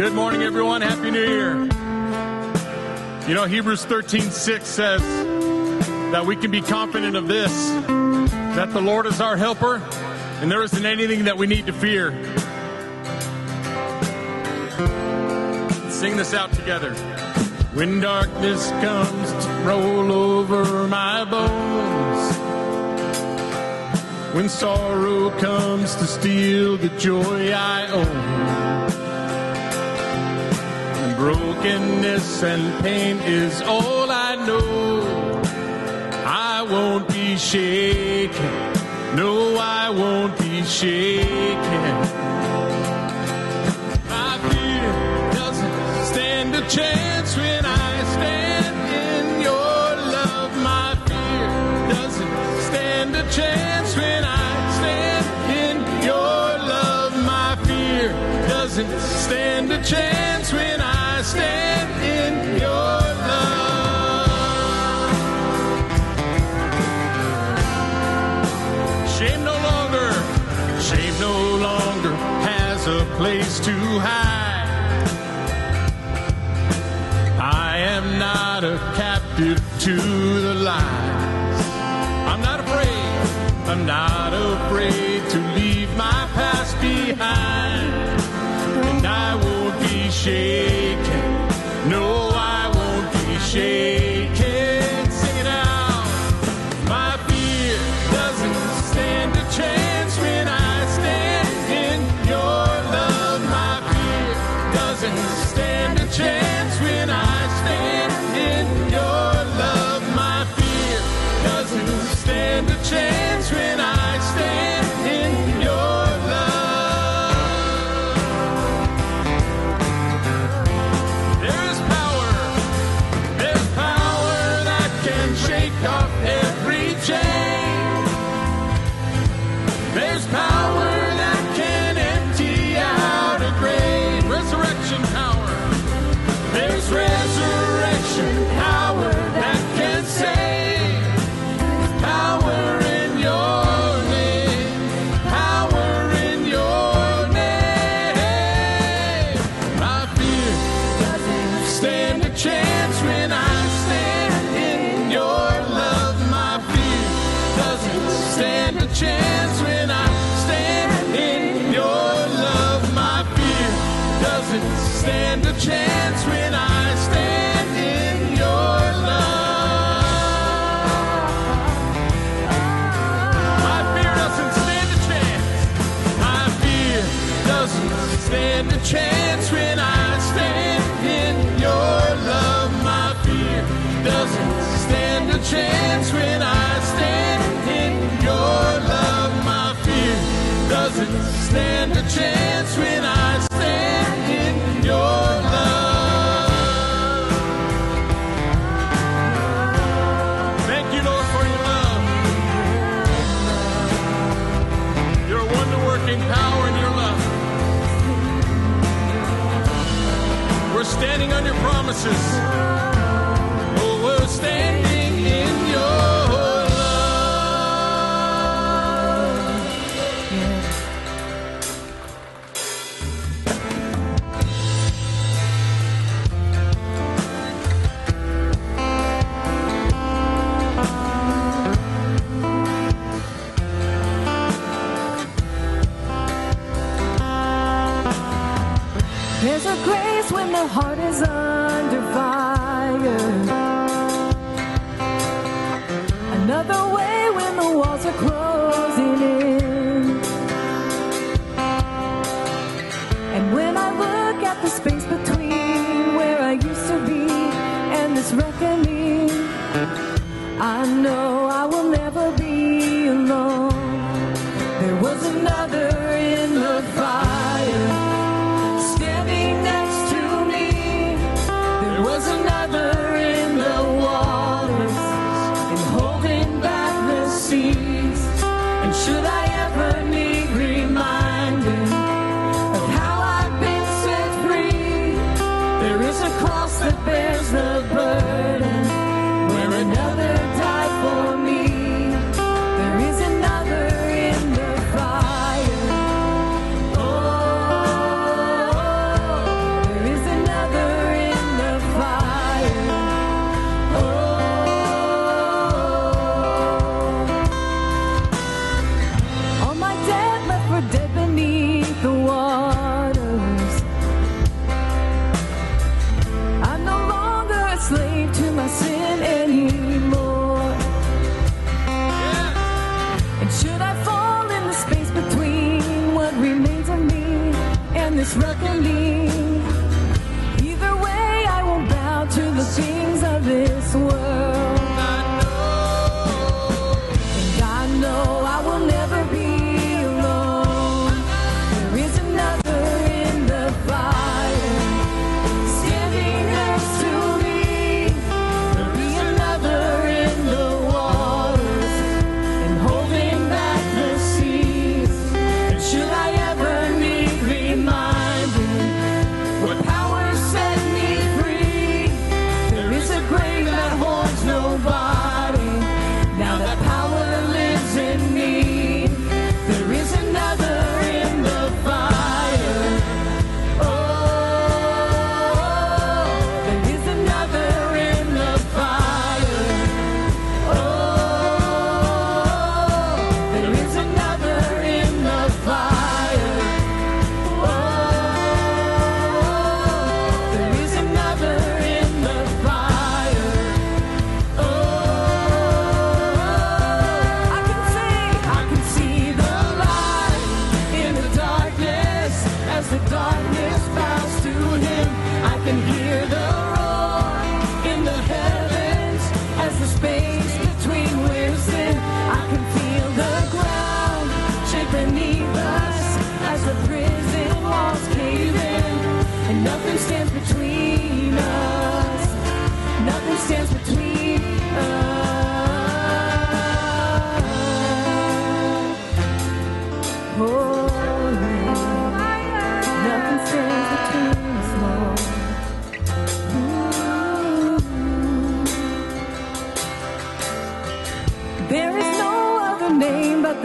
Good morning, everyone. Happy New Year. You know, Hebrews 13 6 says that we can be confident of this that the Lord is our helper, and there isn't anything that we need to fear. Sing this out together. When darkness comes to roll over my bones, when sorrow comes to steal the joy I own. Brokenness and pain is all I know. I won't be shaken. No, I won't be shaken. My fear doesn't stand a chance when I stand in your love. My fear doesn't stand a chance. place to hide. I am not a captive to the lies. I'm not afraid, I'm not afraid to leave my past behind. And I won't be shaken.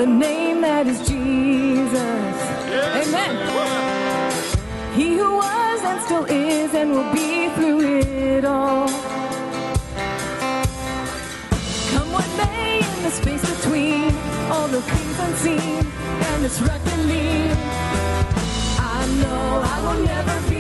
the name that is Jesus. Yes. Amen. He who was and still is and will be through it all. Come what may in the space between all the things unseen and this reckoning, I know I will never be.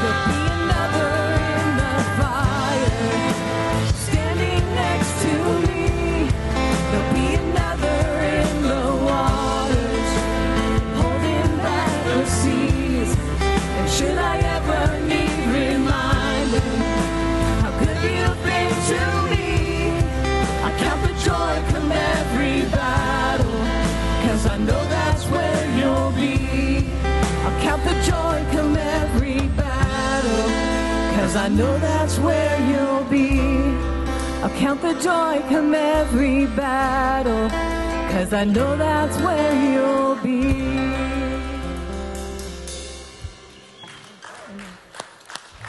the the joy come every battle, cause I know that's where you'll be.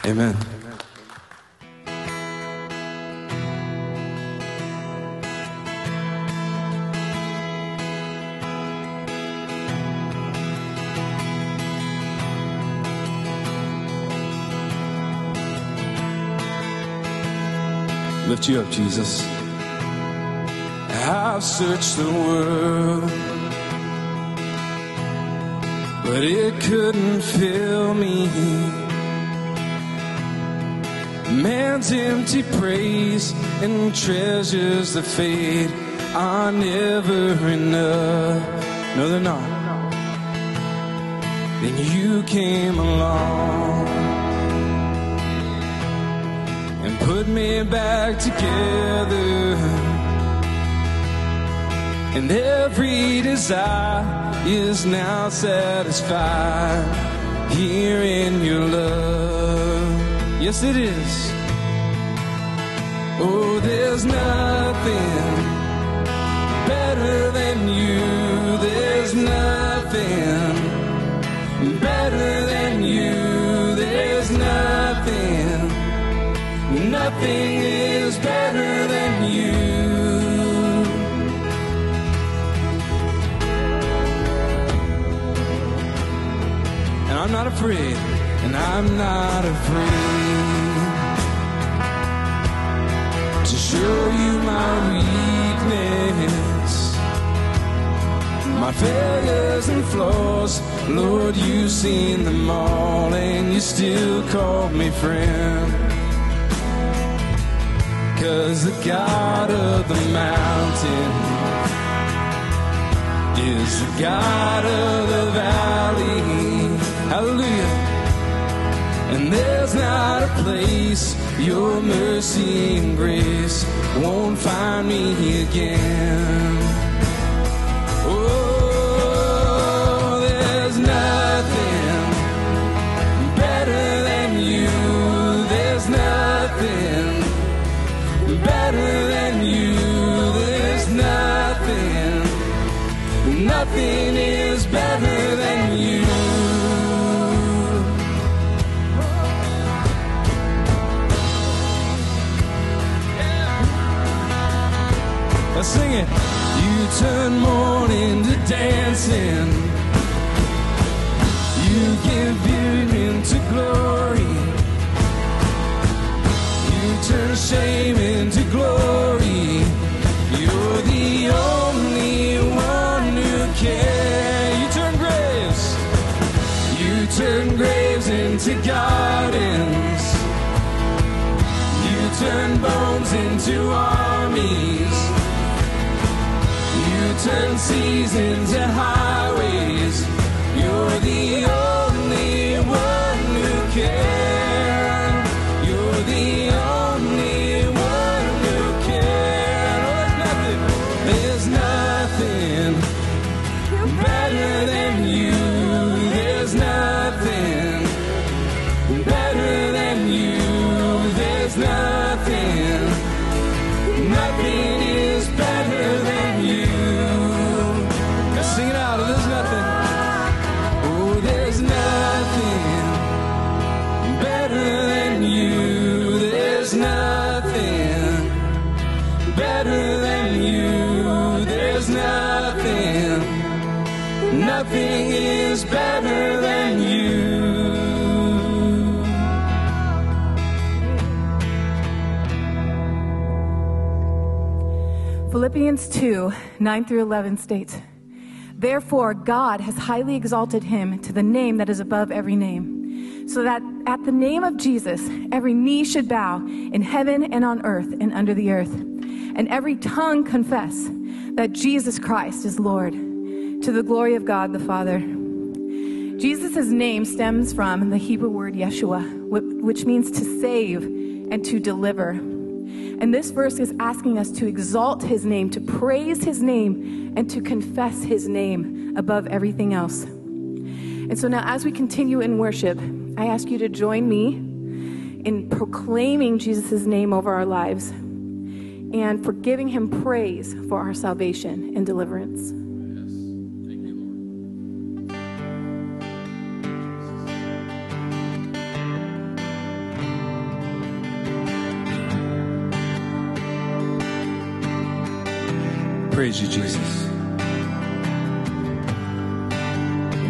Amen. lift you up, Jesus. I've searched the world, but it couldn't fill me. Man's empty praise and treasures that fade are never enough. No, they're not. Then you came along. put me back together. And every desire is now satisfied here in your love. Yes, it is. Oh, there's nothing better than you. There's nothing nothing is better than you. And I'm not afraid, and I'm not afraid to show you my weakness, my failures and flaws. Lord, you've seen them all, and you still call me friend. Cause the God of the mountain is the God of the valley. Hallelujah. And there's not a place your mercy and grace won't find me again. Nothing is better than you. Let's sing it. You turn mourning to dancing. You give beauty into glory. You turn shame into glory. Into gardens. You turn bones into armies. You turn seas into highways. You're the only one who can. There's nothing better than you. There's nothing. Nothing is better than you. Philippians 2 9 through 11 states, Therefore, God has highly exalted him to the name that is above every name, so that at the name of Jesus, every knee should bow in heaven and on earth and under the earth, and every tongue confess that Jesus Christ is Lord, to the glory of God the Father. Jesus' name stems from the Hebrew word Yeshua, which means to save and to deliver. And this verse is asking us to exalt his name, to praise his name, and to confess his name above everything else. And so now, as we continue in worship, I ask you to join me in proclaiming Jesus' name over our lives and for giving him praise for our salvation and deliverance. Praise you, Jesus.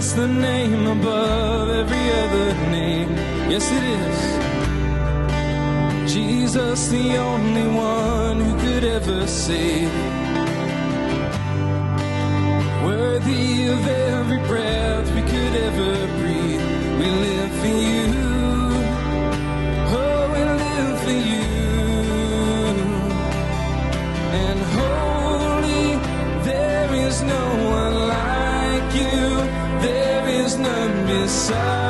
just the name above every other name. Yes, it is. Jesus, the only one who could ever save. Worthy of every breath we could ever breathe. We live for you. sun.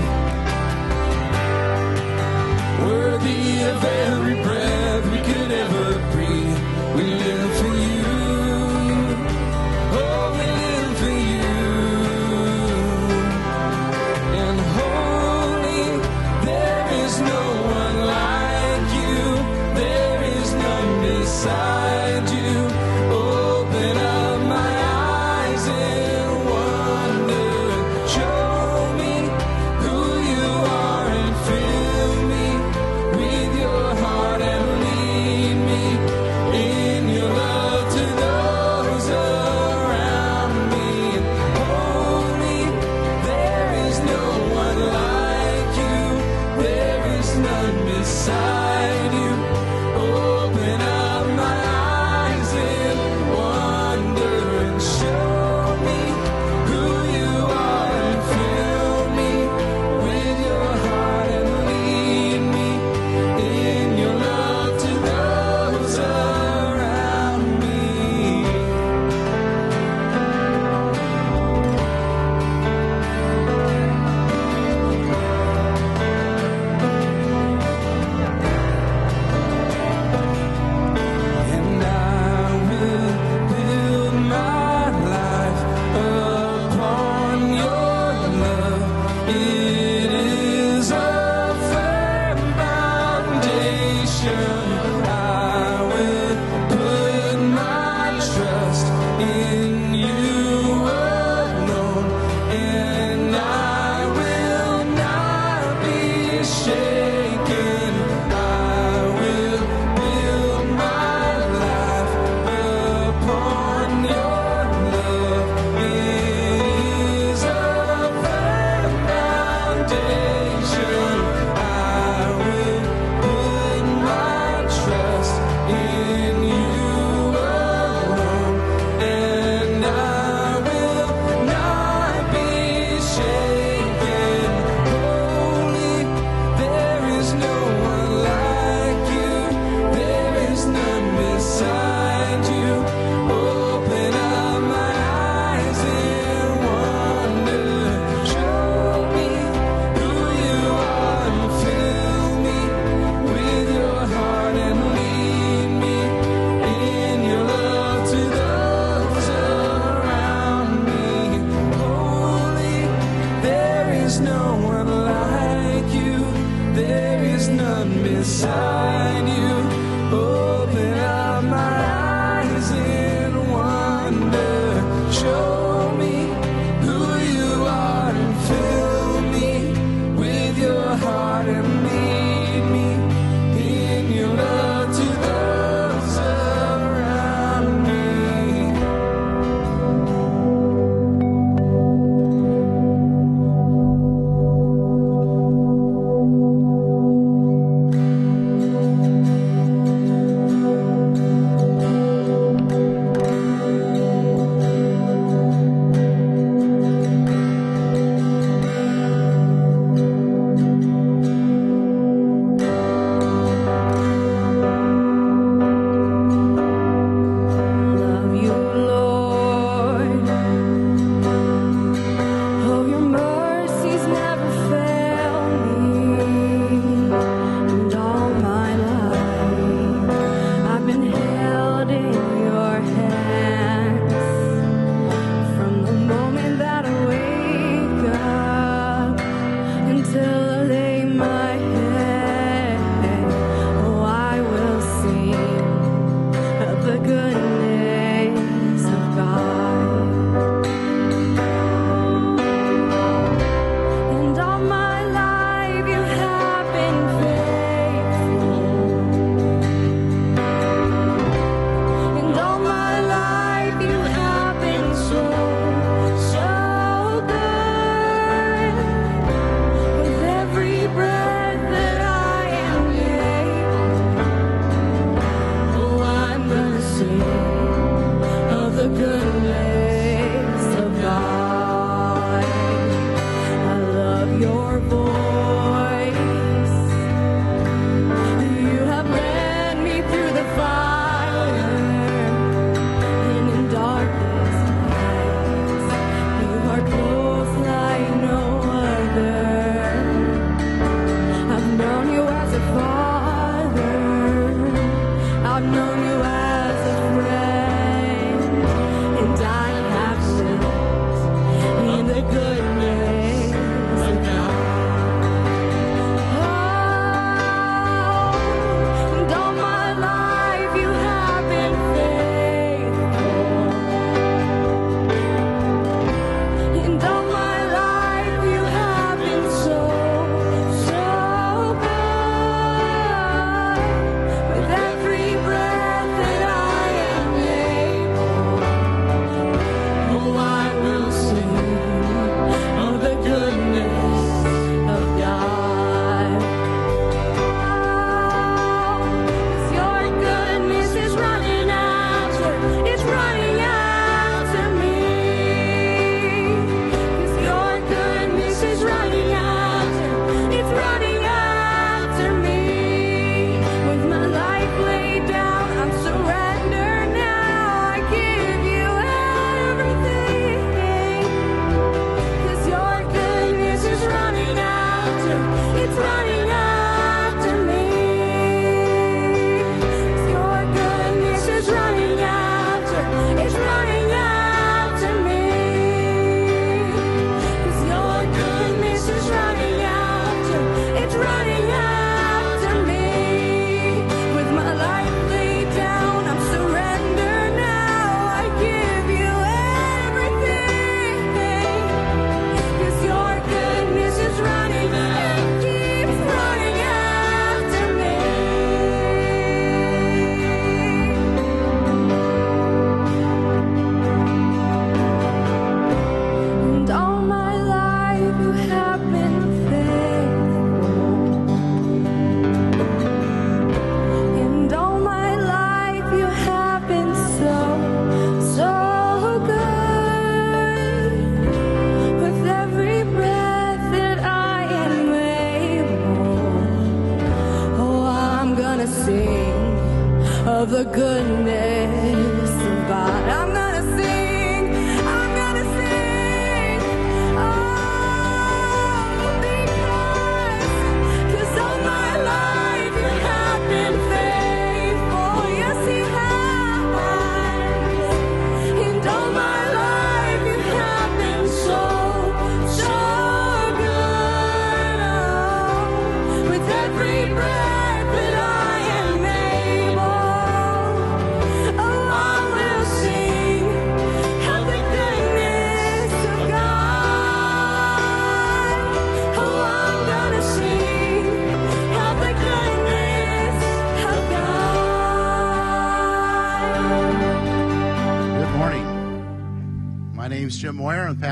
with every breath.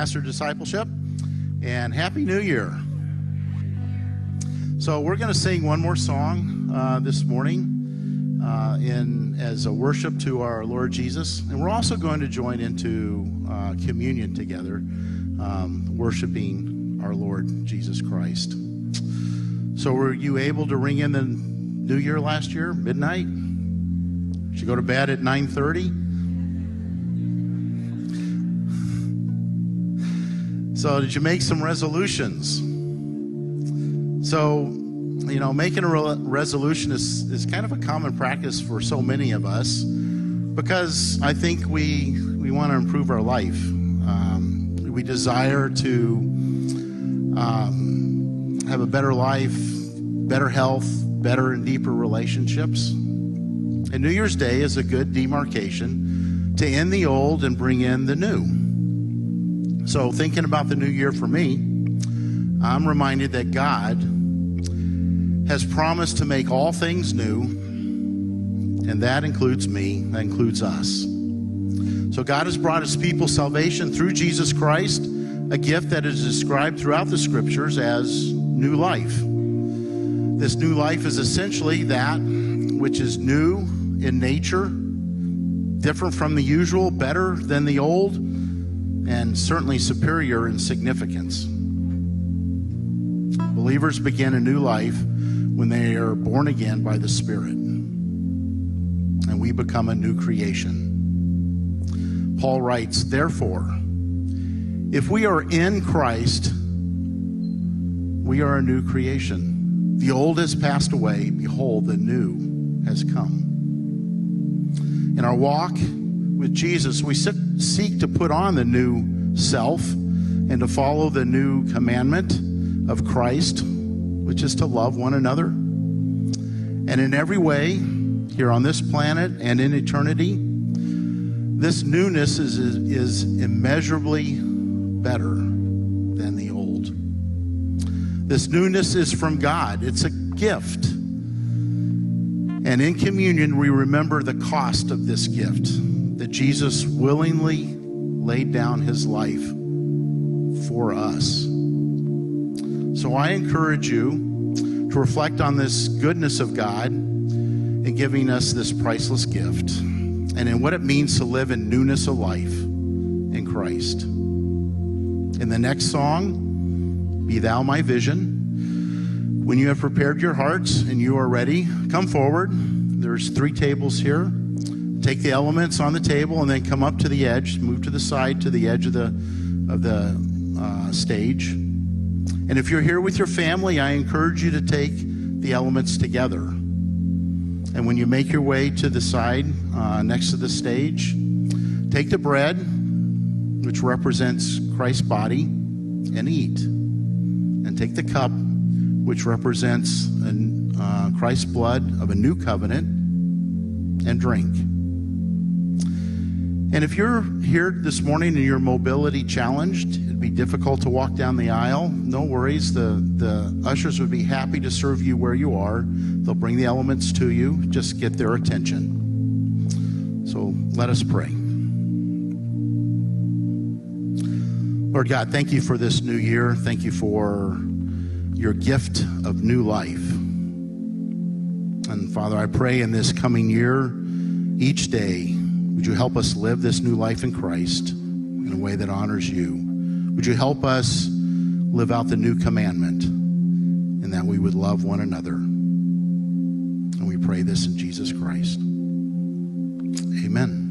Pastor discipleship. And Happy New Year. So we're going to sing one more song uh, this morning uh, in as a worship to our Lord Jesus, and we're also going to join into uh, communion together, um, worshiping our Lord Jesus Christ. So were you able to ring in the New Year last year, midnight? Did you go to bed at 9:30? So, did you make some resolutions? So, you know, making a re- resolution is, is kind of a common practice for so many of us because I think we, we want to improve our life. Um, we desire to um, have a better life, better health, better and deeper relationships. And New Year's Day is a good demarcation to end the old and bring in the new. So, thinking about the new year for me, I'm reminded that God has promised to make all things new, and that includes me, that includes us. So, God has brought his people salvation through Jesus Christ, a gift that is described throughout the scriptures as new life. This new life is essentially that which is new in nature, different from the usual, better than the old, and certainly superior in significance. Believers begin a new life when they are born again by the Spirit, and we become a new creation. Paul writes, Therefore, if we are in Christ, we are a new creation. The old has passed away. Behold, the new has come. In our walk with Jesus, we seek to put on the new self and to follow the new commandment of Christ, which is to love one another. And in every way, here on this planet and in eternity, this newness is, is, is immeasurably better than the old. This newness is from God, it's a gift. And in communion, we remember the cost of this gift that Jesus willingly laid down his life for us. So I encourage you to reflect on this goodness of God in giving us this priceless gift and in what it means to live in newness of life in Christ. In the next song, Be Thou My Vision. When you have prepared your hearts and you are ready, come forward. There's three tables here. Take the elements on the table and then come up to the edge. Move to the side to the edge of the of the uh, stage. And if you're here with your family, I encourage you to take the elements together. And when you make your way to the side uh, next to the stage, take the bread, which represents Christ's body, and eat. And take the cup, which represents uh, Christ's blood of a new covenant, and drink. And if you're here this morning and you're mobility challenged, it'd be difficult to walk down the aisle, no worries. The, the ushers would be happy to serve you where you are. They'll bring the elements to you, just get their attention. So let us pray. Lord God, thank you for this new year. Thank you for your gift of new life. And Father, I pray in this coming year, each day, would you help us live this new life in Christ in a way that honors you? Would you help us live out the new commandment and that we would love one another? And we pray this in Jesus Christ. Amen.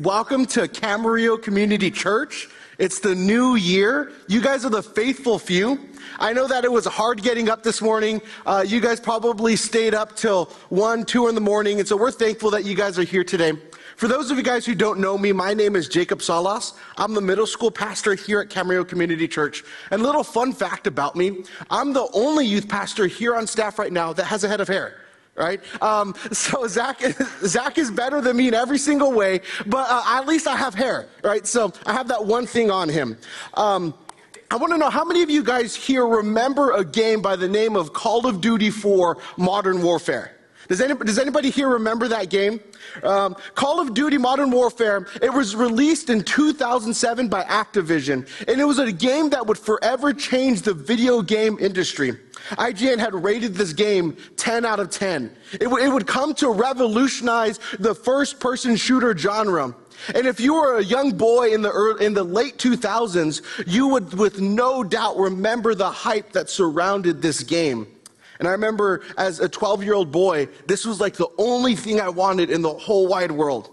Welcome to Camarillo Community Church. It's the new year. You guys are the faithful few. I know that it was hard getting up this morning. Uh, you guys probably stayed up till 1, 2 in the morning, and so we're thankful that you guys are here today. For those of you guys who don't know me, my name is Jacob Salas. I'm the middle school pastor here at Camarillo Community Church. And a little fun fact about me I'm the only youth pastor here on staff right now that has a head of hair right? Um, so Zach, Zach is better than me in every single way, but uh, at least I have hair, right? So I have that one thing on him. Um, I want to know how many of you guys here remember a game by the name of Call of Duty 4 Modern Warfare? Does anybody, does anybody here remember that game? Um, Call of Duty Modern Warfare, it was released in 2007 by Activision, and it was a game that would forever change the video game industry. IGN had rated this game 10 out of 10. It, w- it would come to revolutionize the first person shooter genre. And if you were a young boy in the, early, in the late 2000s, you would with no doubt remember the hype that surrounded this game. And I remember as a 12 year old boy, this was like the only thing I wanted in the whole wide world.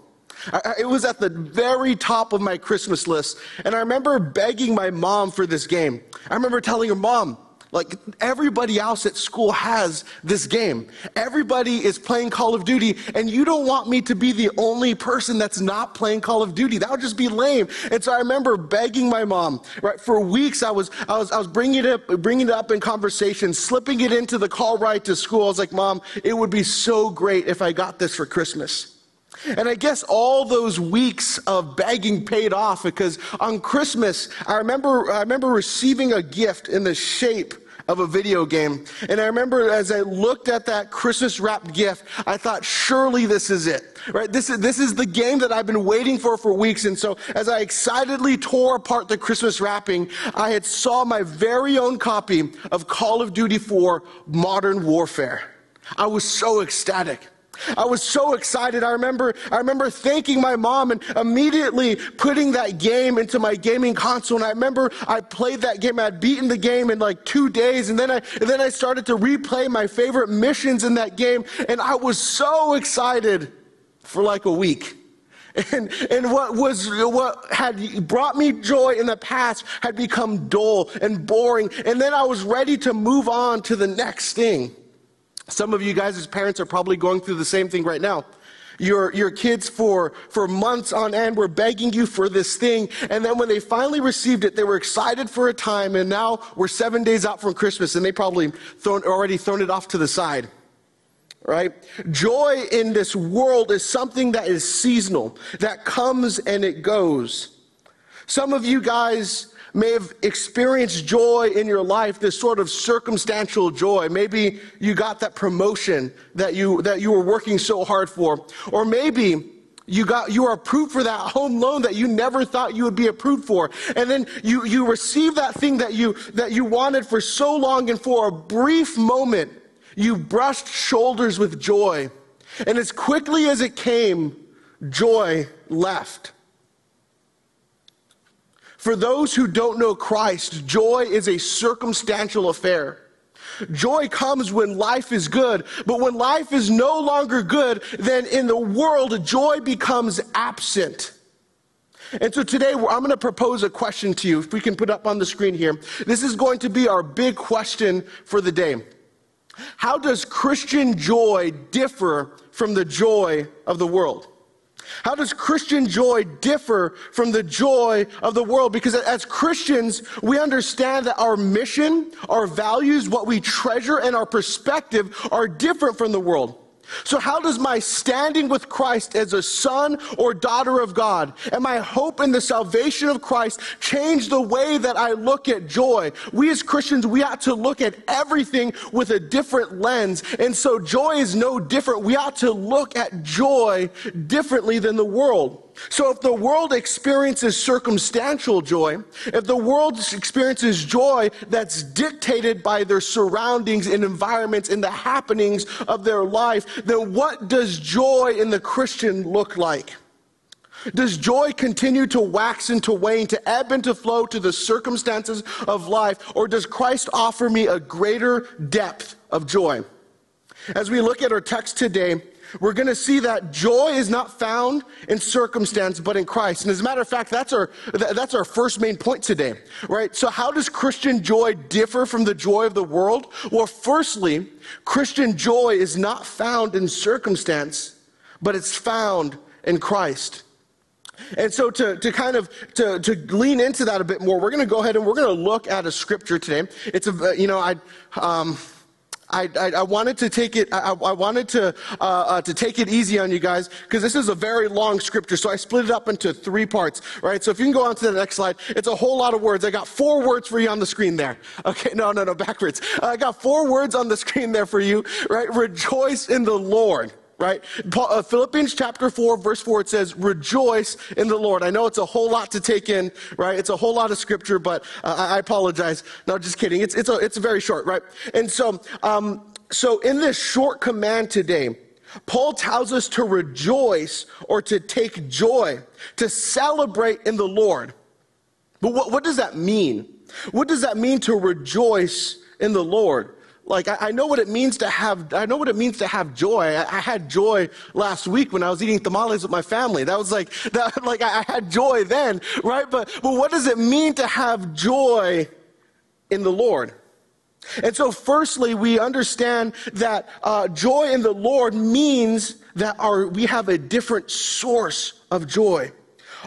I, it was at the very top of my Christmas list. And I remember begging my mom for this game. I remember telling her, Mom, like everybody else at school has this game. Everybody is playing Call of Duty, and you don't want me to be the only person that's not playing Call of Duty. That would just be lame. And so I remember begging my mom. Right for weeks, I was I was I was bringing it up bringing it up in conversation, slipping it into the call ride to school. I was like, Mom, it would be so great if I got this for Christmas. And I guess all those weeks of begging paid off because on Christmas, I remember, I remember receiving a gift in the shape of a video game. And I remember as I looked at that Christmas wrapped gift, I thought, surely this is it, right? This is, this is the game that I've been waiting for for weeks. And so as I excitedly tore apart the Christmas wrapping, I had saw my very own copy of Call of Duty 4 Modern Warfare. I was so ecstatic. I was so excited. I remember, I remember thanking my mom and immediately putting that game into my gaming console. And I remember I played that game. I had beaten the game in like two days. And then I, and then I started to replay my favorite missions in that game. And I was so excited for like a week. And, and what was, what had brought me joy in the past had become dull and boring. And then I was ready to move on to the next thing. Some of you guys as parents are probably going through the same thing right now. Your, your kids for, for months on end were begging you for this thing. And then when they finally received it, they were excited for a time. And now we're seven days out from Christmas and they probably thrown, already thrown it off to the side. Right? Joy in this world is something that is seasonal, that comes and it goes. Some of you guys may have experienced joy in your life, this sort of circumstantial joy. Maybe you got that promotion that you, that you were working so hard for. Or maybe you got, you are approved for that home loan that you never thought you would be approved for. And then you, you receive that thing that you, that you wanted for so long and for a brief moment, you brushed shoulders with joy. And as quickly as it came, joy left. For those who don't know Christ, joy is a circumstantial affair. Joy comes when life is good, but when life is no longer good, then in the world, joy becomes absent. And so today I'm going to propose a question to you. If we can put up on the screen here. This is going to be our big question for the day. How does Christian joy differ from the joy of the world? How does Christian joy differ from the joy of the world? Because as Christians, we understand that our mission, our values, what we treasure, and our perspective are different from the world. So, how does my standing with Christ as a son or daughter of God and my hope in the salvation of Christ change the way that I look at joy? We as Christians, we ought to look at everything with a different lens. And so, joy is no different. We ought to look at joy differently than the world. So if the world experiences circumstantial joy, if the world experiences joy that's dictated by their surroundings and environments and the happenings of their life, then what does joy in the Christian look like? Does joy continue to wax and to wane, to ebb and to flow to the circumstances of life, or does Christ offer me a greater depth of joy? As we look at our text today, we're going to see that joy is not found in circumstance, but in Christ. And as a matter of fact, that's our, that's our first main point today, right? So how does Christian joy differ from the joy of the world? Well, firstly, Christian joy is not found in circumstance, but it's found in Christ. And so to, to kind of to, to lean into that a bit more, we're going to go ahead and we're going to look at a scripture today. It's a, you know, I, um, I, I, I, wanted to take it, I, I wanted to, uh, uh, to take it easy on you guys because this is a very long scripture. So I split it up into three parts, right? So if you can go on to the next slide, it's a whole lot of words. I got four words for you on the screen there. Okay, no, no, no, backwards. I got four words on the screen there for you, right? Rejoice in the Lord right? Paul, uh, Philippians chapter 4, verse 4, it says, Rejoice in the Lord. I know it's a whole lot to take in, right? It's a whole lot of scripture, but uh, I apologize. No, just kidding. It's, it's, a, it's very short, right? And so, um, so in this short command today, Paul tells us to rejoice or to take joy, to celebrate in the Lord. But what, what does that mean? What does that mean to rejoice in the Lord? Like, I, I, know what it means to have, I know what it means to have joy. I, I, had joy last week when I was eating tamales with my family. That was like, that, like I, I had joy then, right? But, but what does it mean to have joy in the Lord? And so, firstly, we understand that uh, joy in the Lord means that our, we have a different source of joy.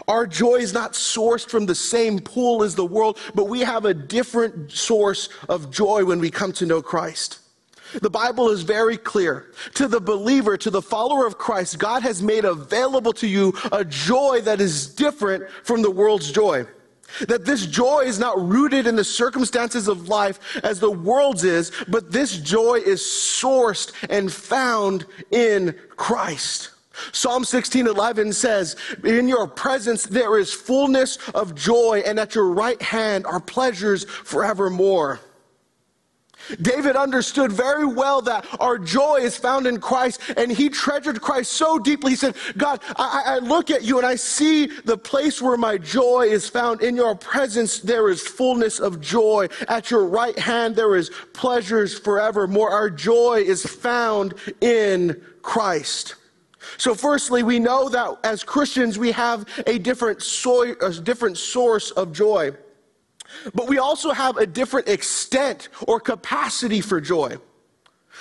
Our joy is not sourced from the same pool as the world, but we have a different source of joy when we come to know Christ. The Bible is very clear. To the believer, to the follower of Christ, God has made available to you a joy that is different from the world's joy. That this joy is not rooted in the circumstances of life as the world's is, but this joy is sourced and found in Christ. Psalm 16:11 says, "In your presence there is fullness of joy, and at your right hand are pleasures forevermore." David understood very well that our joy is found in Christ, and he treasured Christ so deeply. He said, God, I, I, look at you and I see the place where my joy is found. In your presence, there is fullness of joy. At your right hand, there is pleasures forevermore. Our joy is found in Christ. So, firstly, we know that as Christians, we have a different, a different source of joy. But we also have a different extent or capacity for joy.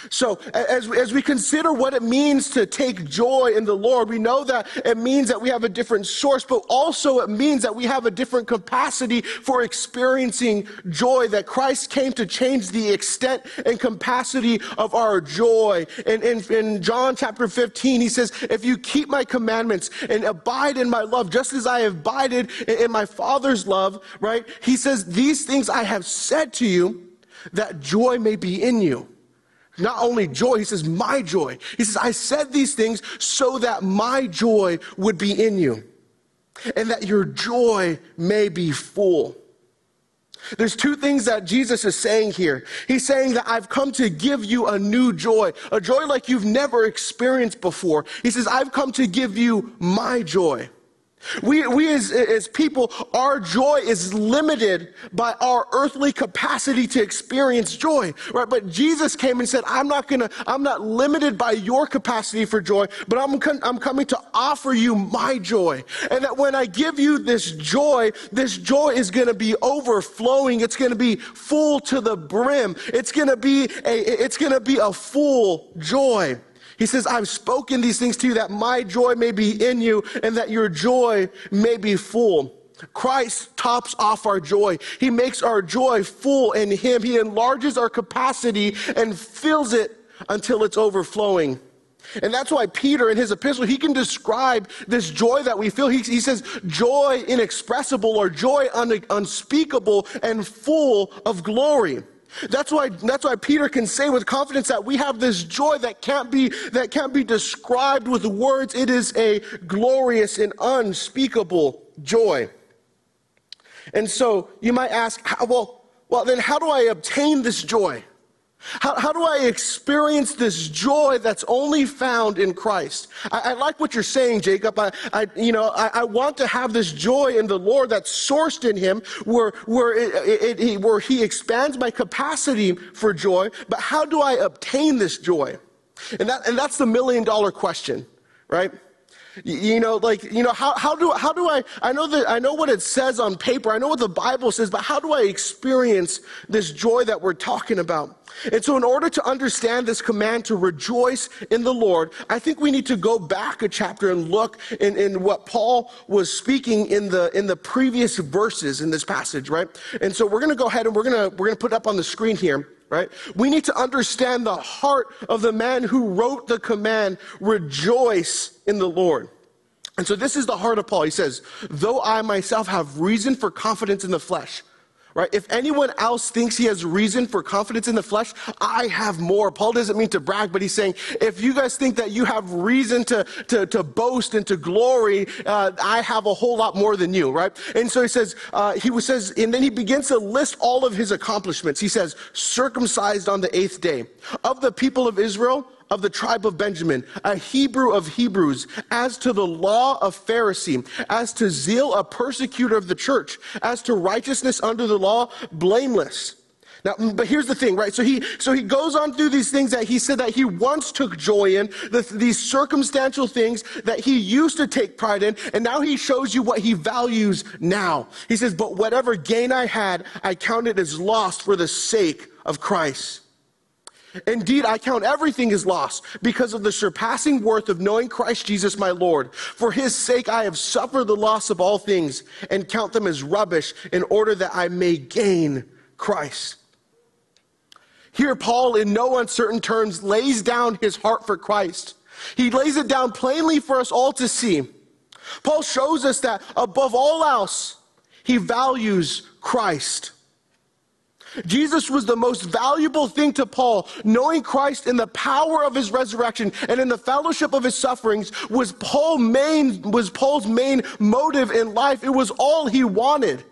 So, as, as we consider what it means to take joy in the Lord, we know that it means that we have a different source, but also it means that we have a different capacity for experiencing joy, that Christ came to change the extent and capacity of our joy. And in, in John chapter 15, he says, If you keep my commandments and abide in my love, just as I have abided in my Father's love, right? He says, These things I have said to you, that joy may be in you. Not only joy, he says, my joy. He says, I said these things so that my joy would be in you and that your joy may be full. There's two things that Jesus is saying here. He's saying that I've come to give you a new joy, a joy like you've never experienced before. He says, I've come to give you my joy. We, we as, as people, our joy is limited by our earthly capacity to experience joy, right? But Jesus came and said, I'm not gonna, I'm not limited by your capacity for joy, but I'm, I'm coming to offer you my joy. And that when I give you this joy, this joy is gonna be overflowing. It's gonna be full to the brim. It's gonna be a, it's gonna be a full joy. He says, I've spoken these things to you that my joy may be in you and that your joy may be full. Christ tops off our joy. He makes our joy full in Him. He enlarges our capacity and fills it until it's overflowing. And that's why Peter in his epistle, he can describe this joy that we feel. He, he says, joy inexpressible or joy un, unspeakable and full of glory. That's why, that's why Peter can say with confidence that we have this joy that can't be, that can't be described with words. It is a glorious and unspeakable joy. And so you might ask, well, well, then how do I obtain this joy? How, how do I experience this joy that's only found in Christ? I, I like what you're saying, Jacob. I, I you know, I, I, want to have this joy in the Lord that's sourced in Him, where where it, it, it, where He expands my capacity for joy. But how do I obtain this joy? And that and that's the million dollar question, right? You know, like, you know, how, how do, how do I, I know that, I know what it says on paper. I know what the Bible says, but how do I experience this joy that we're talking about? And so in order to understand this command to rejoice in the Lord, I think we need to go back a chapter and look in, in what Paul was speaking in the, in the previous verses in this passage, right? And so we're going to go ahead and we're going to, we're going to put up on the screen here right? We need to understand the heart of the man who wrote the command, rejoice in the Lord. And so this is the heart of Paul. He says, though I myself have reason for confidence in the flesh, Right? If anyone else thinks he has reason for confidence in the flesh, I have more. Paul doesn't mean to brag, but he's saying, if you guys think that you have reason to, to, to boast and to glory, uh, I have a whole lot more than you, right? And so he says, uh, he says, and then he begins to list all of his accomplishments. He says, circumcised on the eighth day. Of the people of Israel, of the tribe of Benjamin, a Hebrew of Hebrews, as to the law of Pharisee, as to zeal a persecutor of the church, as to righteousness under the law, blameless. Now, but here's the thing, right? So he, so he goes on through these things that he said that he once took joy in, the, these circumstantial things that he used to take pride in, and now he shows you what he values now. He says, but whatever gain I had, I counted as lost for the sake of Christ. Indeed, I count everything as loss because of the surpassing worth of knowing Christ Jesus my Lord. For his sake, I have suffered the loss of all things and count them as rubbish in order that I may gain Christ. Here, Paul, in no uncertain terms, lays down his heart for Christ. He lays it down plainly for us all to see. Paul shows us that above all else, he values Christ. Jesus was the most valuable thing to Paul. Knowing Christ in the power of his resurrection and in the fellowship of his sufferings was Paul main, was Paul's main motive in life. It was all he wanted.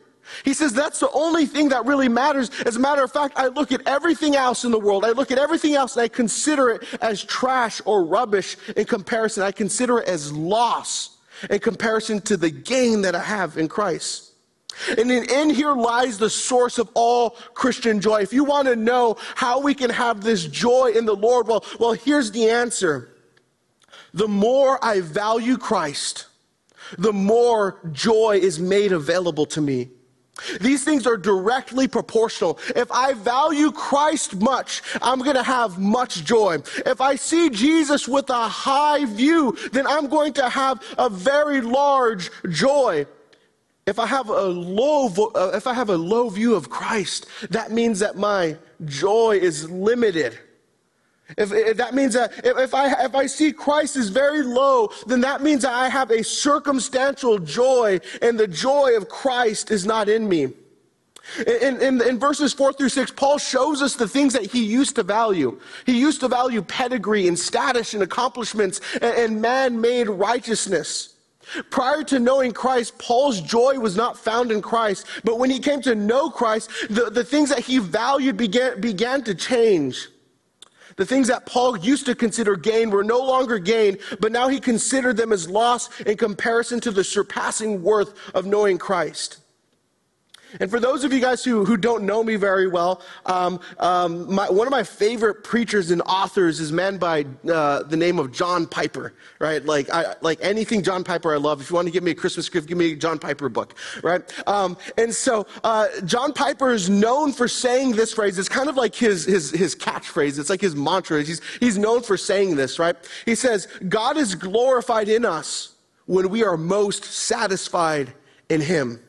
He says that's the only thing that really matters. As a matter of fact, I look at everything else in the world. I look at everything else and I consider it as trash or rubbish in comparison. I consider it as loss in comparison to the gain that I have in Christ. And in, in, here lies the source of all Christian joy. If you want to know how we can have this joy in the Lord, well, well, here's the answer. The more I value Christ, the more joy is made available to me. These things are directly proportional. If I value Christ much, I'm going to have much joy. If I see Jesus with a high view, then I'm going to have a very large joy. If I have a low, uh, if I have a low view of Christ, that means that my joy is limited. If, if, that means that if, I, if I see Christ is very low, then that means that I have a circumstantial joy, and the joy of Christ is not in me. In, in, in, verses 4 through 6, Paul shows us the things that he used to value. He used to value pedigree and status and accomplishments and, and man made righteousness. Prior to knowing Christ, Paul's joy was not found in Christ. But when he came to know Christ, the, the things that he valued began, began to change. The things that Paul used to consider gain were no longer gain, but now he considered them as loss in comparison to the surpassing worth of knowing Christ. And for those of you guys who, who don't know me very well, um, um, my, one of my favorite preachers and authors is a man by uh, the name of John Piper, right? Like, I, like anything John Piper I love. If you want to give me a Christmas gift, give me a John Piper book, right? Um, and so uh, John Piper is known for saying this phrase. It's kind of like his, his, his catchphrase. It's like his mantra. He's, he's known for saying this, right? He says, God is glorified in us when we are most satisfied in him.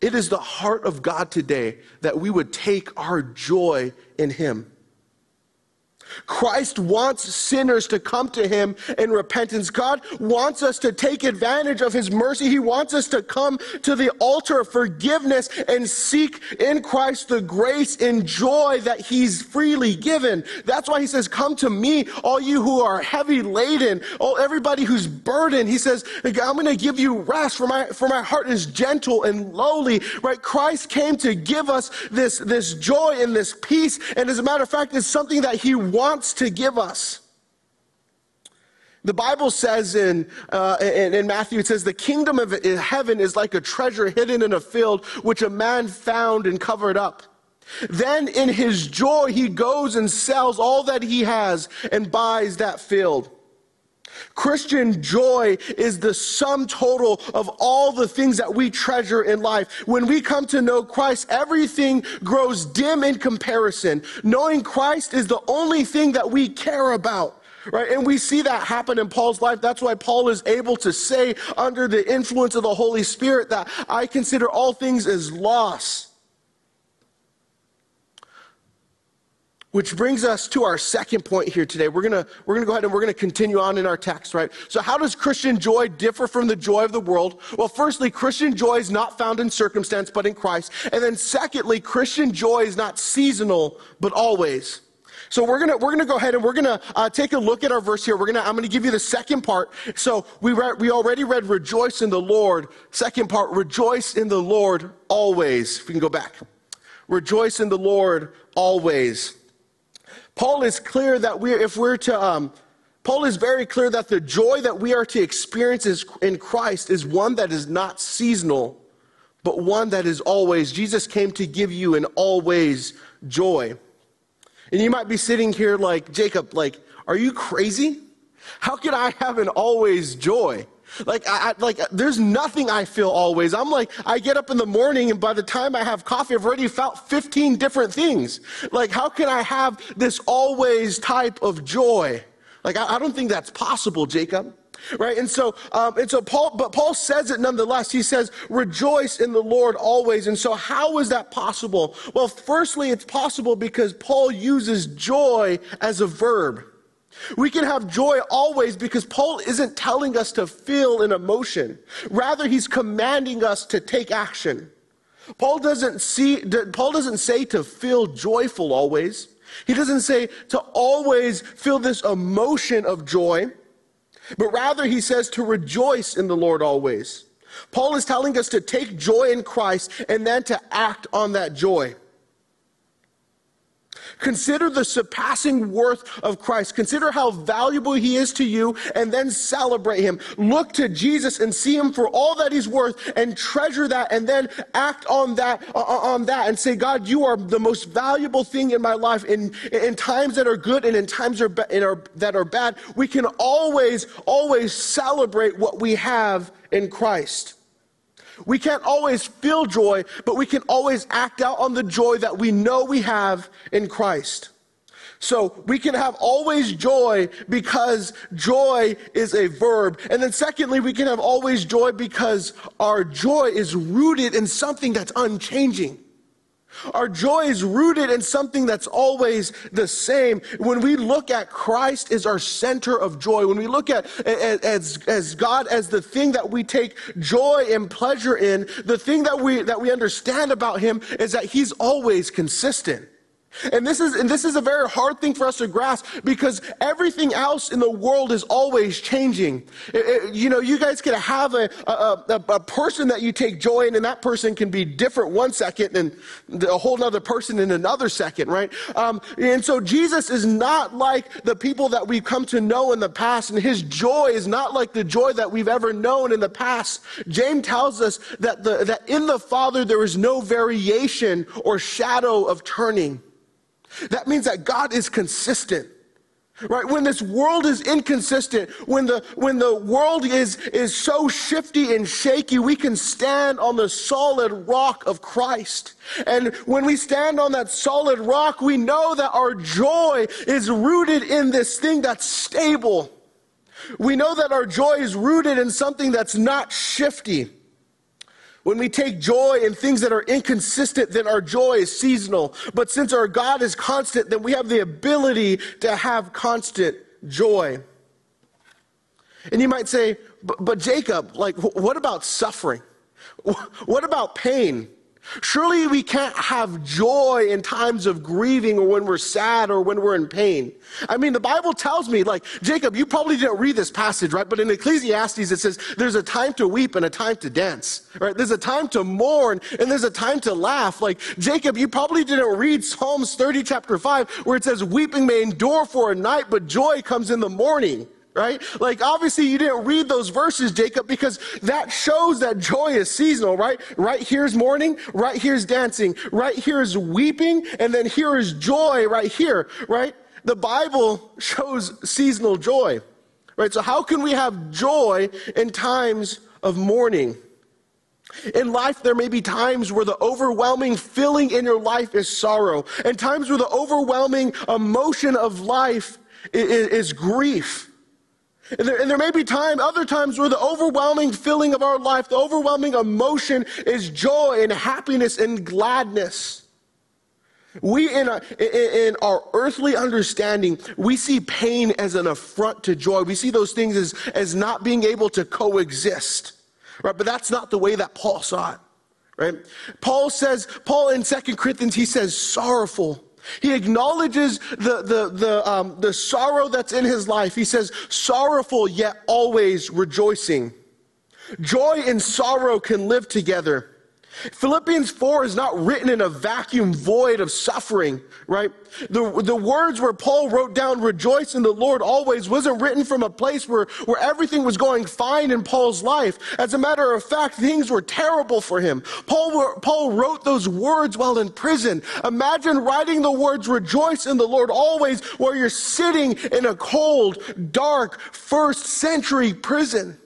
It is the heart of God today that we would take our joy in Him. Christ wants sinners to come to him in repentance. God wants us to take advantage of his mercy. He wants us to come to the altar of forgiveness and seek in Christ the grace and joy that he's freely given. That's why he says, come to me, all you who are heavy laden, all everybody who's burdened. He says, I'm going to give you rest for my, for my heart is gentle and lowly, right? Christ came to give us this, this joy and this peace. And as a matter of fact, it's something that he wants wants to give us. The Bible says in, uh, in, in, Matthew, it says, the kingdom of heaven is like a treasure hidden in a field, which a man found and covered up. Then in his joy, he goes and sells all that he has and buys that field. Christian joy is the sum total of all the things that we treasure in life. When we come to know Christ, everything grows dim in comparison. Knowing Christ is the only thing that we care about. Right? And we see that happen in Paul's life. That's why Paul is able to say, under the influence of the Holy Spirit, that I consider all things as loss Which brings us to our second point here today. We're gonna, we're gonna go ahead and we're gonna continue on in our text, right? So how does Christian joy differ from the joy of the world? Well, firstly, Christian joy is not found in circumstance, but in Christ. And then secondly, Christian joy is not seasonal, but always. So we're gonna we're gonna go ahead and we're gonna uh, take a look at our verse here. We're gonna I'm gonna give you the second part. So we read, we already read rejoice in the Lord. Second part, rejoice in the Lord always. If we can go back, rejoice in the Lord always. Paul is clear that we, if we're to, um, Paul is very clear that the joy that we are to experience in Christ is one that is not seasonal, but one that is always. Jesus came to give you an always joy. And you might be sitting here like, Jacob, like, are you crazy? How can I have an always joy? Like, I, like, there's nothing I feel always. I'm like, I get up in the morning and by the time I have coffee, I've already felt 15 different things. Like, how can I have this always type of joy? Like, I, I don't think that's possible, Jacob. Right? And so, um, and so Paul, but Paul says it nonetheless. He says, rejoice in the Lord always. And so how is that possible? Well, firstly, it's possible because Paul uses joy as a verb. We can have joy always because Paul isn't telling us to feel an emotion. Rather, he's commanding us to take action. Paul doesn't see, Paul doesn't say to feel joyful always. He doesn't say to always feel this emotion of joy, but rather he says to rejoice in the Lord always. Paul is telling us to take joy in Christ and then to act on that joy. Consider the surpassing worth of Christ. Consider how valuable he is to you and then celebrate him. Look to Jesus and see him for all that he's worth and treasure that and then act on that, uh, uh, on that and say, God, you are the most valuable thing in my life in, in times that are good and in times are, are, that are bad. We can always, always celebrate what we have in Christ. We can't always feel joy, but we can always act out on the joy that we know we have in Christ. So we can have always joy because joy is a verb. And then secondly, we can have always joy because our joy is rooted in something that's unchanging. Our joy is rooted in something that's always the same. When we look at Christ as our center of joy, when we look at as, as God as the thing that we take joy and pleasure in, the thing that we, that we understand about Him is that He's always consistent. And this is, and this is a very hard thing for us to grasp because everything else in the world is always changing. It, it, you know, you guys can have a, a, a, a, person that you take joy in and that person can be different one second and a whole other person in another second, right? Um, and so Jesus is not like the people that we've come to know in the past and his joy is not like the joy that we've ever known in the past. James tells us that, the, that in the Father there is no variation or shadow of turning. That means that God is consistent. Right? When this world is inconsistent, when the, when the world is, is so shifty and shaky, we can stand on the solid rock of Christ. And when we stand on that solid rock, we know that our joy is rooted in this thing that's stable. We know that our joy is rooted in something that's not shifty. When we take joy in things that are inconsistent, then our joy is seasonal. But since our God is constant, then we have the ability to have constant joy. And you might say, but, Jacob, like, what about suffering? What about pain? Surely we can't have joy in times of grieving or when we're sad or when we're in pain. I mean, the Bible tells me, like, Jacob, you probably didn't read this passage, right? But in Ecclesiastes, it says there's a time to weep and a time to dance, right? There's a time to mourn and there's a time to laugh. Like, Jacob, you probably didn't read Psalms 30, chapter 5, where it says, weeping may endure for a night, but joy comes in the morning right? Like, obviously, you didn't read those verses, Jacob, because that shows that joy is seasonal, right? Right here's mourning, right here's dancing, right here's weeping, and then here is joy right here, right? The Bible shows seasonal joy, right? So, how can we have joy in times of mourning? In life, there may be times where the overwhelming feeling in your life is sorrow, and times where the overwhelming emotion of life is, is grief. And there, and there, may be time, other times where the overwhelming feeling of our life, the overwhelming emotion is joy and happiness and gladness. We, in our, in our earthly understanding, we see pain as an affront to joy. We see those things as, as not being able to coexist. Right? But that's not the way that Paul saw it. Right? Paul says, Paul in Second Corinthians, he says, sorrowful he acknowledges the, the, the, um, the sorrow that's in his life. He says, sorrowful yet always rejoicing. Joy and sorrow can live together. Philippians 4 is not written in a vacuum void of suffering, right? The, the words where Paul wrote down, rejoice in the Lord always, wasn't written from a place where, where everything was going fine in Paul's life. As a matter of fact, things were terrible for him. Paul, Paul wrote those words while in prison. Imagine writing the words, rejoice in the Lord always, while you're sitting in a cold, dark, first century prison.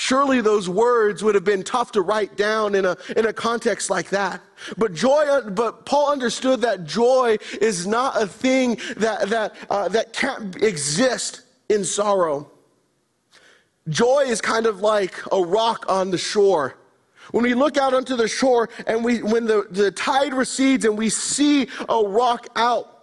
Surely those words would have been tough to write down in a, in a context like that. But joy, but Paul understood that joy is not a thing that, that, uh, that can't exist in sorrow. Joy is kind of like a rock on the shore. When we look out onto the shore and we, when the, the tide recedes and we see a rock out,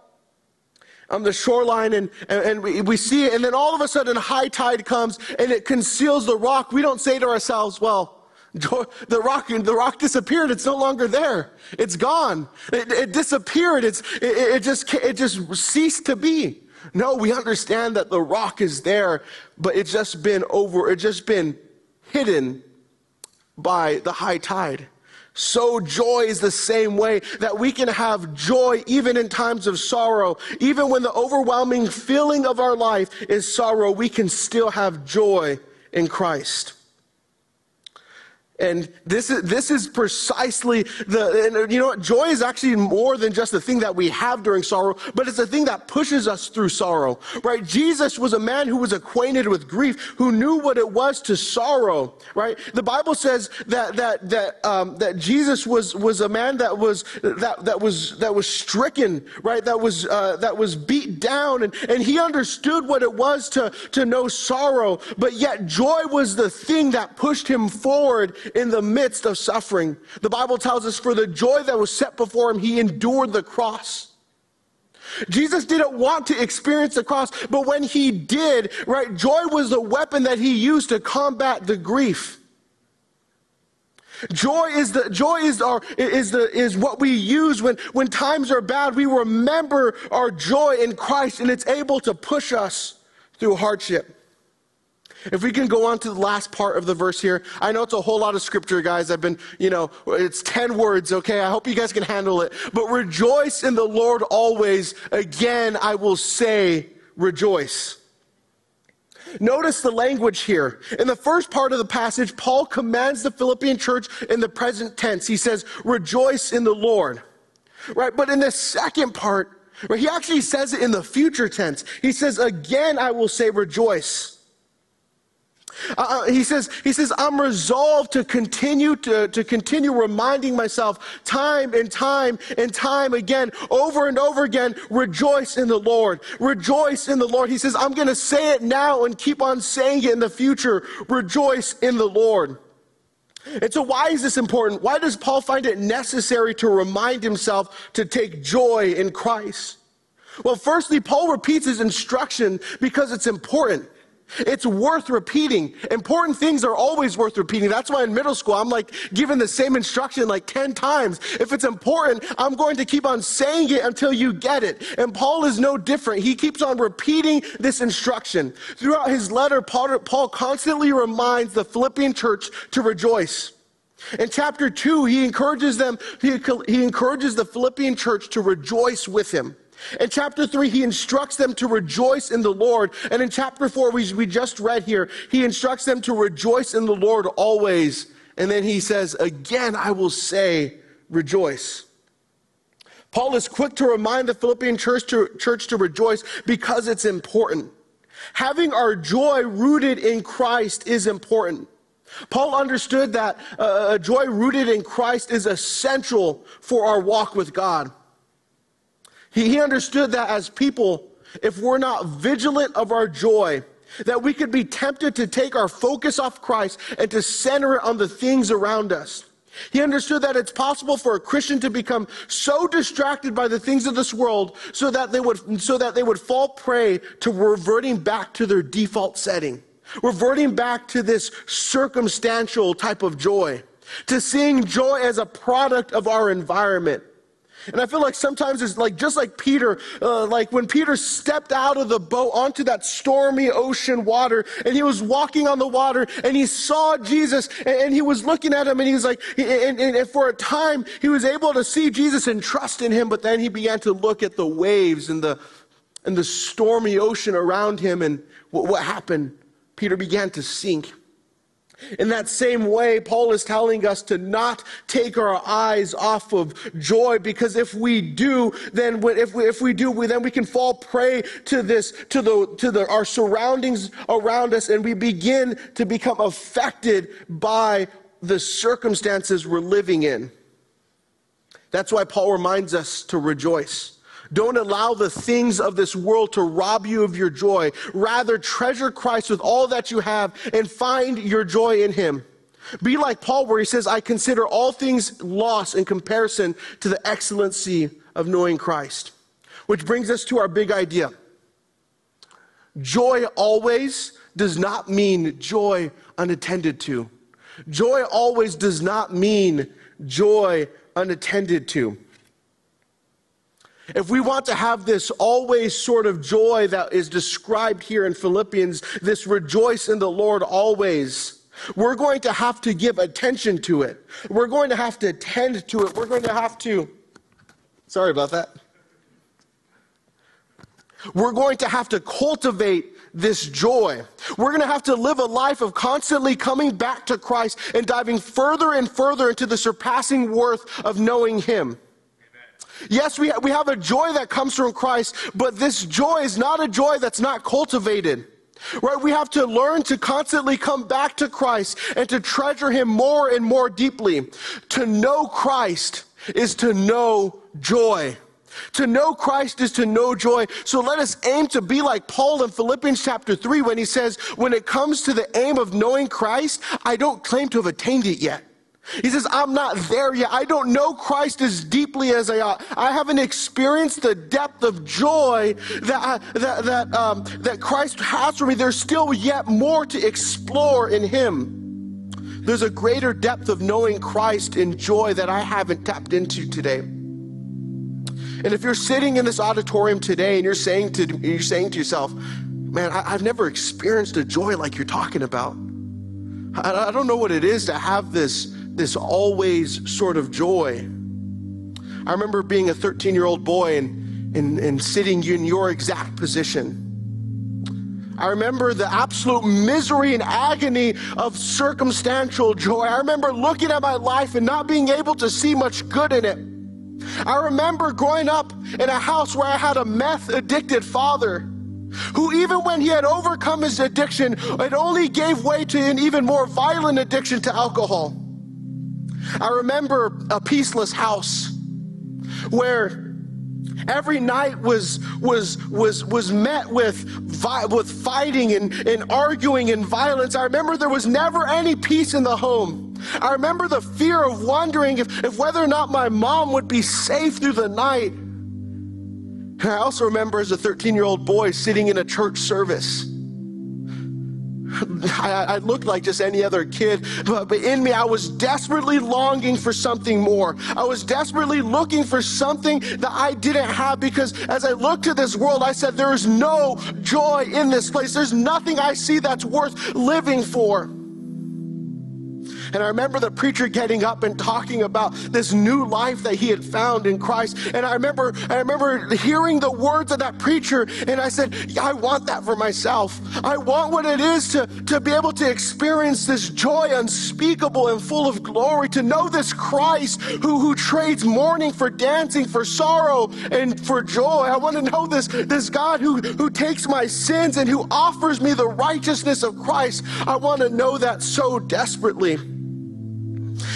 on the shoreline and, and, we, we see it, and then all of a sudden high tide comes and it conceals the rock. We don't say to ourselves, well, the rock, the rock disappeared. It's no longer there. It's gone. It, it disappeared. It's, it, it, just, it just ceased to be. No, we understand that the rock is there, but it's just been over, it's just been hidden by the high tide. So joy is the same way that we can have joy even in times of sorrow. Even when the overwhelming feeling of our life is sorrow, we can still have joy in Christ. And this is, this is precisely the, and you know what? Joy is actually more than just the thing that we have during sorrow, but it's the thing that pushes us through sorrow, right? Jesus was a man who was acquainted with grief, who knew what it was to sorrow, right? The Bible says that, that, that, um, that Jesus was, was a man that was, that, that was, that was stricken, right? That was, uh, that was beat down and, and he understood what it was to, to know sorrow, but yet joy was the thing that pushed him forward in the midst of suffering. The Bible tells us, for the joy that was set before him, he endured the cross. Jesus didn't want to experience the cross, but when he did, right, joy was the weapon that he used to combat the grief. Joy is the joy is our is the is what we use when when times are bad. We remember our joy in Christ, and it's able to push us through hardship. If we can go on to the last part of the verse here, I know it's a whole lot of scripture, guys. I've been, you know, it's 10 words, okay? I hope you guys can handle it. But rejoice in the Lord always. Again, I will say, rejoice. Notice the language here. In the first part of the passage, Paul commands the Philippian church in the present tense. He says, rejoice in the Lord. Right? But in the second part, right, he actually says it in the future tense. He says, again, I will say rejoice. Uh, uh, he says, he says, I'm resolved to continue to, to continue reminding myself time and time and time again, over and over again, rejoice in the Lord. Rejoice in the Lord. He says, I'm going to say it now and keep on saying it in the future. Rejoice in the Lord. And so, why is this important? Why does Paul find it necessary to remind himself to take joy in Christ? Well, firstly, Paul repeats his instruction because it's important. It's worth repeating. Important things are always worth repeating. That's why in middle school, I'm like given the same instruction like 10 times. If it's important, I'm going to keep on saying it until you get it. And Paul is no different. He keeps on repeating this instruction. Throughout his letter, Paul, constantly reminds the Philippian church to rejoice. In chapter 2, he encourages them, he, he encourages the Philippian church to rejoice with him. In chapter 3, he instructs them to rejoice in the Lord. And in chapter 4, we, we just read here, he instructs them to rejoice in the Lord always. And then he says, Again, I will say, rejoice. Paul is quick to remind the Philippian church to, church to rejoice because it's important. Having our joy rooted in Christ is important. Paul understood that uh, a joy rooted in Christ is essential for our walk with God. He, he understood that as people, if we're not vigilant of our joy, that we could be tempted to take our focus off Christ and to center it on the things around us. He understood that it's possible for a Christian to become so distracted by the things of this world so that they would, so that they would fall prey to reverting back to their default setting, reverting back to this circumstantial type of joy, to seeing joy as a product of our environment. And I feel like sometimes it's like just like Peter, uh, like when Peter stepped out of the boat onto that stormy ocean water, and he was walking on the water, and he saw Jesus, and, and he was looking at him, and he was like, and, and, and for a time he was able to see Jesus and trust in him, but then he began to look at the waves and the and the stormy ocean around him, and what, what happened? Peter began to sink. In that same way, Paul is telling us to not take our eyes off of joy because if we do, then if we, if we do, we, then we can fall prey to this, to the, to the, our surroundings around us and we begin to become affected by the circumstances we're living in. That's why Paul reminds us to rejoice. Don't allow the things of this world to rob you of your joy. Rather, treasure Christ with all that you have and find your joy in Him. Be like Paul, where he says, I consider all things lost in comparison to the excellency of knowing Christ. Which brings us to our big idea. Joy always does not mean joy unattended to. Joy always does not mean joy unattended to. If we want to have this always sort of joy that is described here in Philippians, this rejoice in the Lord always, we're going to have to give attention to it. We're going to have to tend to it. We're going to have to, sorry about that. We're going to have to cultivate this joy. We're going to have to live a life of constantly coming back to Christ and diving further and further into the surpassing worth of knowing Him. Yes, we, we have a joy that comes from Christ, but this joy is not a joy that's not cultivated. Right? We have to learn to constantly come back to Christ and to treasure Him more and more deeply. To know Christ is to know joy. To know Christ is to know joy. So let us aim to be like Paul in Philippians chapter 3 when he says, When it comes to the aim of knowing Christ, I don't claim to have attained it yet. He says, I'm not there yet. I don't know Christ as deeply as I ought. I haven't experienced the depth of joy that, I, that, that, um, that Christ has for me. There's still yet more to explore in Him. There's a greater depth of knowing Christ in joy that I haven't tapped into today. And if you're sitting in this auditorium today and you're saying to, you're saying to yourself, man, I, have never experienced a joy like you're talking about. I, I don't know what it is to have this this always sort of joy. I remember being a 13 year old boy and, and, and sitting in your exact position. I remember the absolute misery and agony of circumstantial joy. I remember looking at my life and not being able to see much good in it. I remember growing up in a house where I had a meth addicted father who, even when he had overcome his addiction, it only gave way to an even more violent addiction to alcohol. I remember a peaceless house where every night was was was was met with with fighting and, and arguing and violence. I remember there was never any peace in the home. I remember the fear of wondering if, if whether or not my mom would be safe through the night. And i also remember as a 13 year old boy sitting in a church service I, I, looked like just any other kid, but, but in me, I was desperately longing for something more. I was desperately looking for something that I didn't have because as I looked at this world, I said, There is no joy in this place. There's nothing I see that's worth living for. And I remember the preacher getting up and talking about this new life that he had found in Christ. And I remember, I remember hearing the words of that preacher, and I said, yeah, I want that for myself. I want what it is to, to be able to experience this joy unspeakable and full of glory, to know this Christ who, who trades mourning for dancing, for sorrow and for joy. I want to know this, this God who, who takes my sins and who offers me the righteousness of Christ. I want to know that so desperately.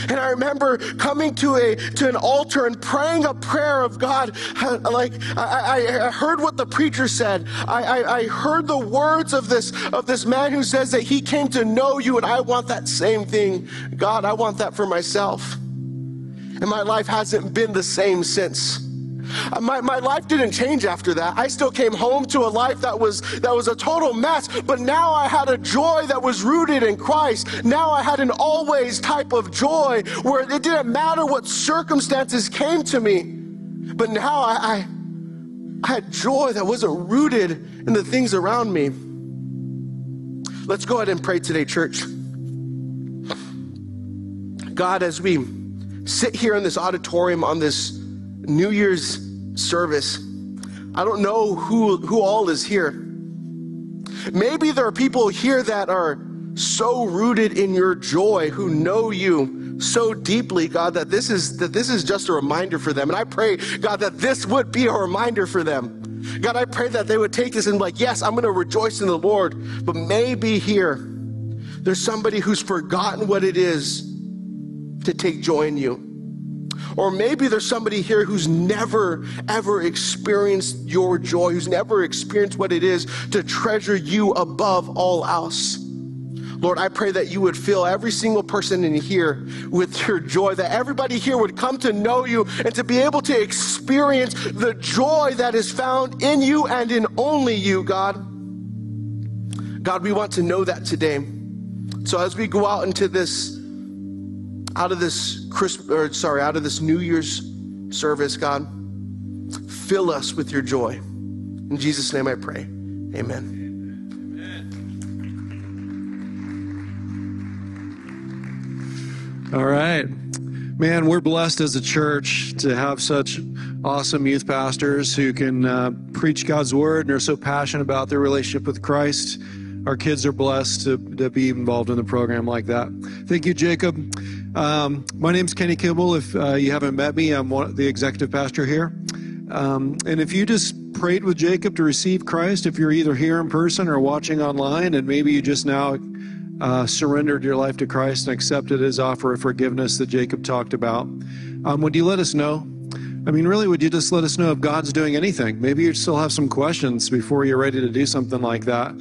And I remember coming to a to an altar and praying a prayer of God. Like I, I heard what the preacher said. I, I, I heard the words of this of this man who says that he came to know you, and I want that same thing. God, I want that for myself. And my life hasn't been the same since. Uh, my, my life didn't change after that. I still came home to a life that was, that was a total mess, but now I had a joy that was rooted in Christ. Now I had an always type of joy where it didn't matter what circumstances came to me. But now I, I, I had joy that wasn't rooted in the things around me. Let's go ahead and pray today, church. God, as we sit here in this auditorium on this New Year's service, I don't know who, who all is here. Maybe there are people here that are so rooted in your joy who know you so deeply god that this is that this is just a reminder for them. And i pray god that this would be a reminder for them. God i pray that they would take this and be like yes i'm going to rejoice in the lord. But maybe here there's somebody who's forgotten what it is to take joy in you or maybe there's somebody here who's never, ever experienced your joy, who's never experienced what it is to treasure you above all else. Lord, I pray that you would fill every single person in here with your joy, that everybody here would come to know you and to be able to experience the joy that is found in you and in only you, God. God, we want to know that today. So as we go out into this out of this Christmas, or sorry, out of this New Year's service, God, fill us with your joy. In Jesus' name I pray. Amen. All right. Man, we're blessed as a church to have such awesome youth pastors who can uh, preach God's word and are so passionate about their relationship with Christ. Our kids are blessed to, to be involved in a program like that. Thank you, Jacob. Um, my is Kenny Kimball. If uh, you haven't met me, I'm one, the executive pastor here. Um, and if you just prayed with Jacob to receive Christ, if you're either here in person or watching online, and maybe you just now uh, surrendered your life to Christ and accepted his offer of forgiveness that Jacob talked about, um, would you let us know? I mean, really, would you just let us know if God's doing anything? Maybe you still have some questions before you're ready to do something like that.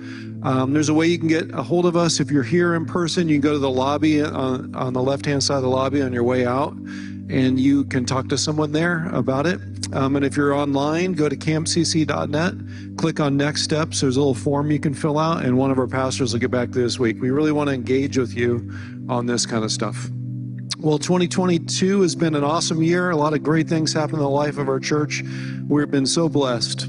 Um, there's a way you can get a hold of us. If you're here in person, you can go to the lobby on, on the left hand side of the lobby on your way out, and you can talk to someone there about it. Um, and if you're online, go to camcc.net, click on Next Steps. There's a little form you can fill out, and one of our pastors will get back to you this week. We really want to engage with you on this kind of stuff. Well, 2022 has been an awesome year. A lot of great things happened in the life of our church. We've been so blessed.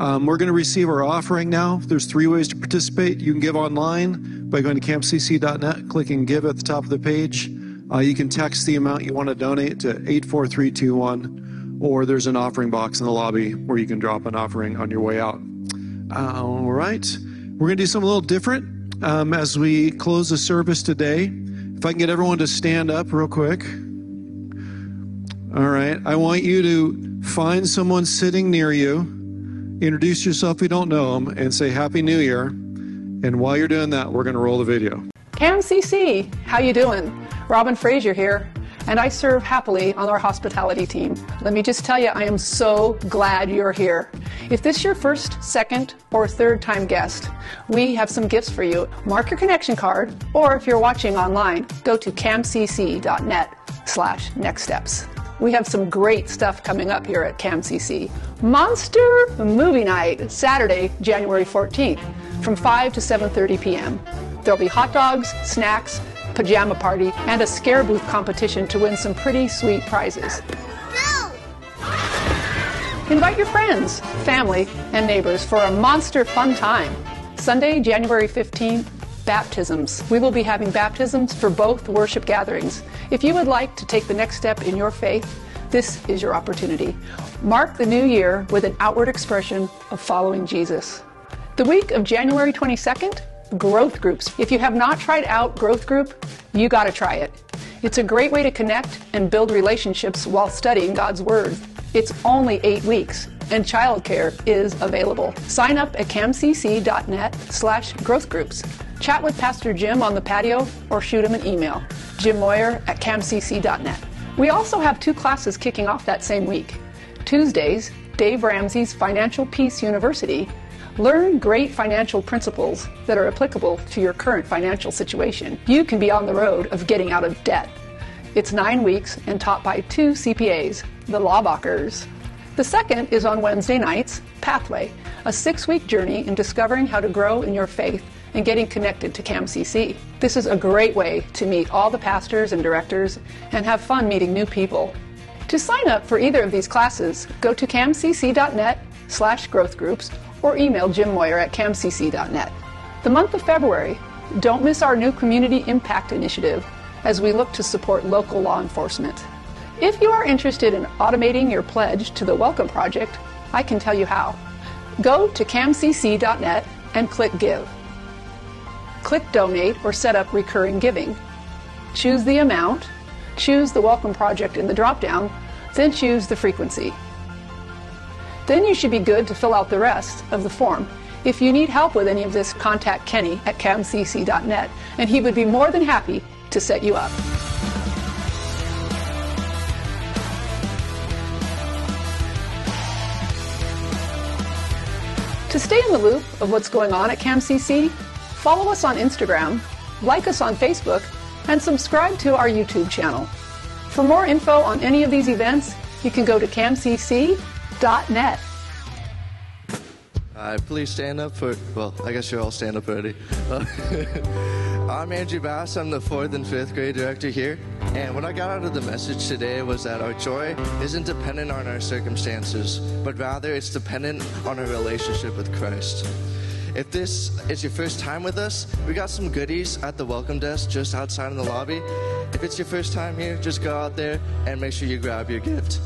Um, we're going to receive our offering now. There's three ways to participate. You can give online by going to camcc.net, clicking give at the top of the page. Uh, you can text the amount you want to donate to 84321 or there's an offering box in the lobby where you can drop an offering on your way out. all right. We're going to do something a little different um, as we close the service today. If I can get everyone to stand up real quick. All right. I want you to find someone sitting near you, introduce yourself if you don't know them, and say Happy New Year. And while you're doing that, we're going to roll the video. Cam CC, how you doing? Robin Frazier here and I serve happily on our hospitality team. Let me just tell you, I am so glad you're here. If this is your first, second, or third time guest, we have some gifts for you. Mark your connection card, or if you're watching online, go to camcc.net slash next steps. We have some great stuff coming up here at CamCC. Monster Movie Night, Saturday, January 14th, from 5 to 7.30 p.m. There'll be hot dogs, snacks, pajama party, and a scare booth competition to win some pretty sweet prizes. Invite your friends, family, and neighbors for a monster fun time. Sunday, January 15th, baptisms. We will be having baptisms for both worship gatherings. If you would like to take the next step in your faith, this is your opportunity. Mark the new year with an outward expression of following Jesus. The week of January 22nd, growth groups. If you have not tried out Growth Group, you got to try it. It's a great way to connect and build relationships while studying God's Word. It's only eight weeks, and childcare is available. Sign up at camcc.net slash growth groups. Chat with Pastor Jim on the patio or shoot him an email. Jim Moyer at camcc.net. We also have two classes kicking off that same week. Tuesdays, Dave Ramsey's Financial Peace University Learn great financial principles that are applicable to your current financial situation. You can be on the road of getting out of debt. It's nine weeks and taught by two CPAs, the Lawbachers. The second is on Wednesday nights, Pathway, a six week journey in discovering how to grow in your faith and getting connected to CAMCC. This is a great way to meet all the pastors and directors and have fun meeting new people. To sign up for either of these classes, go to camcc.net slash growth groups or email Jim Moyer at camcc.net. The month of February, don't miss our new Community Impact Initiative as we look to support local law enforcement. If you are interested in automating your pledge to the Welcome Project, I can tell you how. Go to camcc.net and click Give. Click Donate or set up recurring giving. Choose the amount, choose the Welcome Project in the drop-down, then choose the frequency. Then you should be good to fill out the rest of the form. If you need help with any of this, contact Kenny at camcc.net, and he would be more than happy to set you up. To stay in the loop of what's going on at CamCC, follow us on Instagram, like us on Facebook, and subscribe to our YouTube channel. For more info on any of these events, you can go to camcc.com net. Uh, please stand up for, well, I guess you're all stand up already. I'm Andrew Bass. I'm the fourth and fifth grade director here. And what I got out of the message today was that our joy isn't dependent on our circumstances, but rather it's dependent on our relationship with Christ. If this is your first time with us, we got some goodies at the welcome desk just outside in the lobby. If it's your first time here, just go out there and make sure you grab your gift.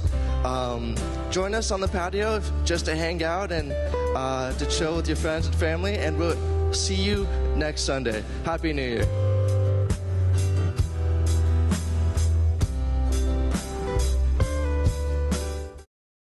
um, join us on the patio just to hang out and uh, to chill with your friends and family. And we'll see you next Sunday. Happy New Year.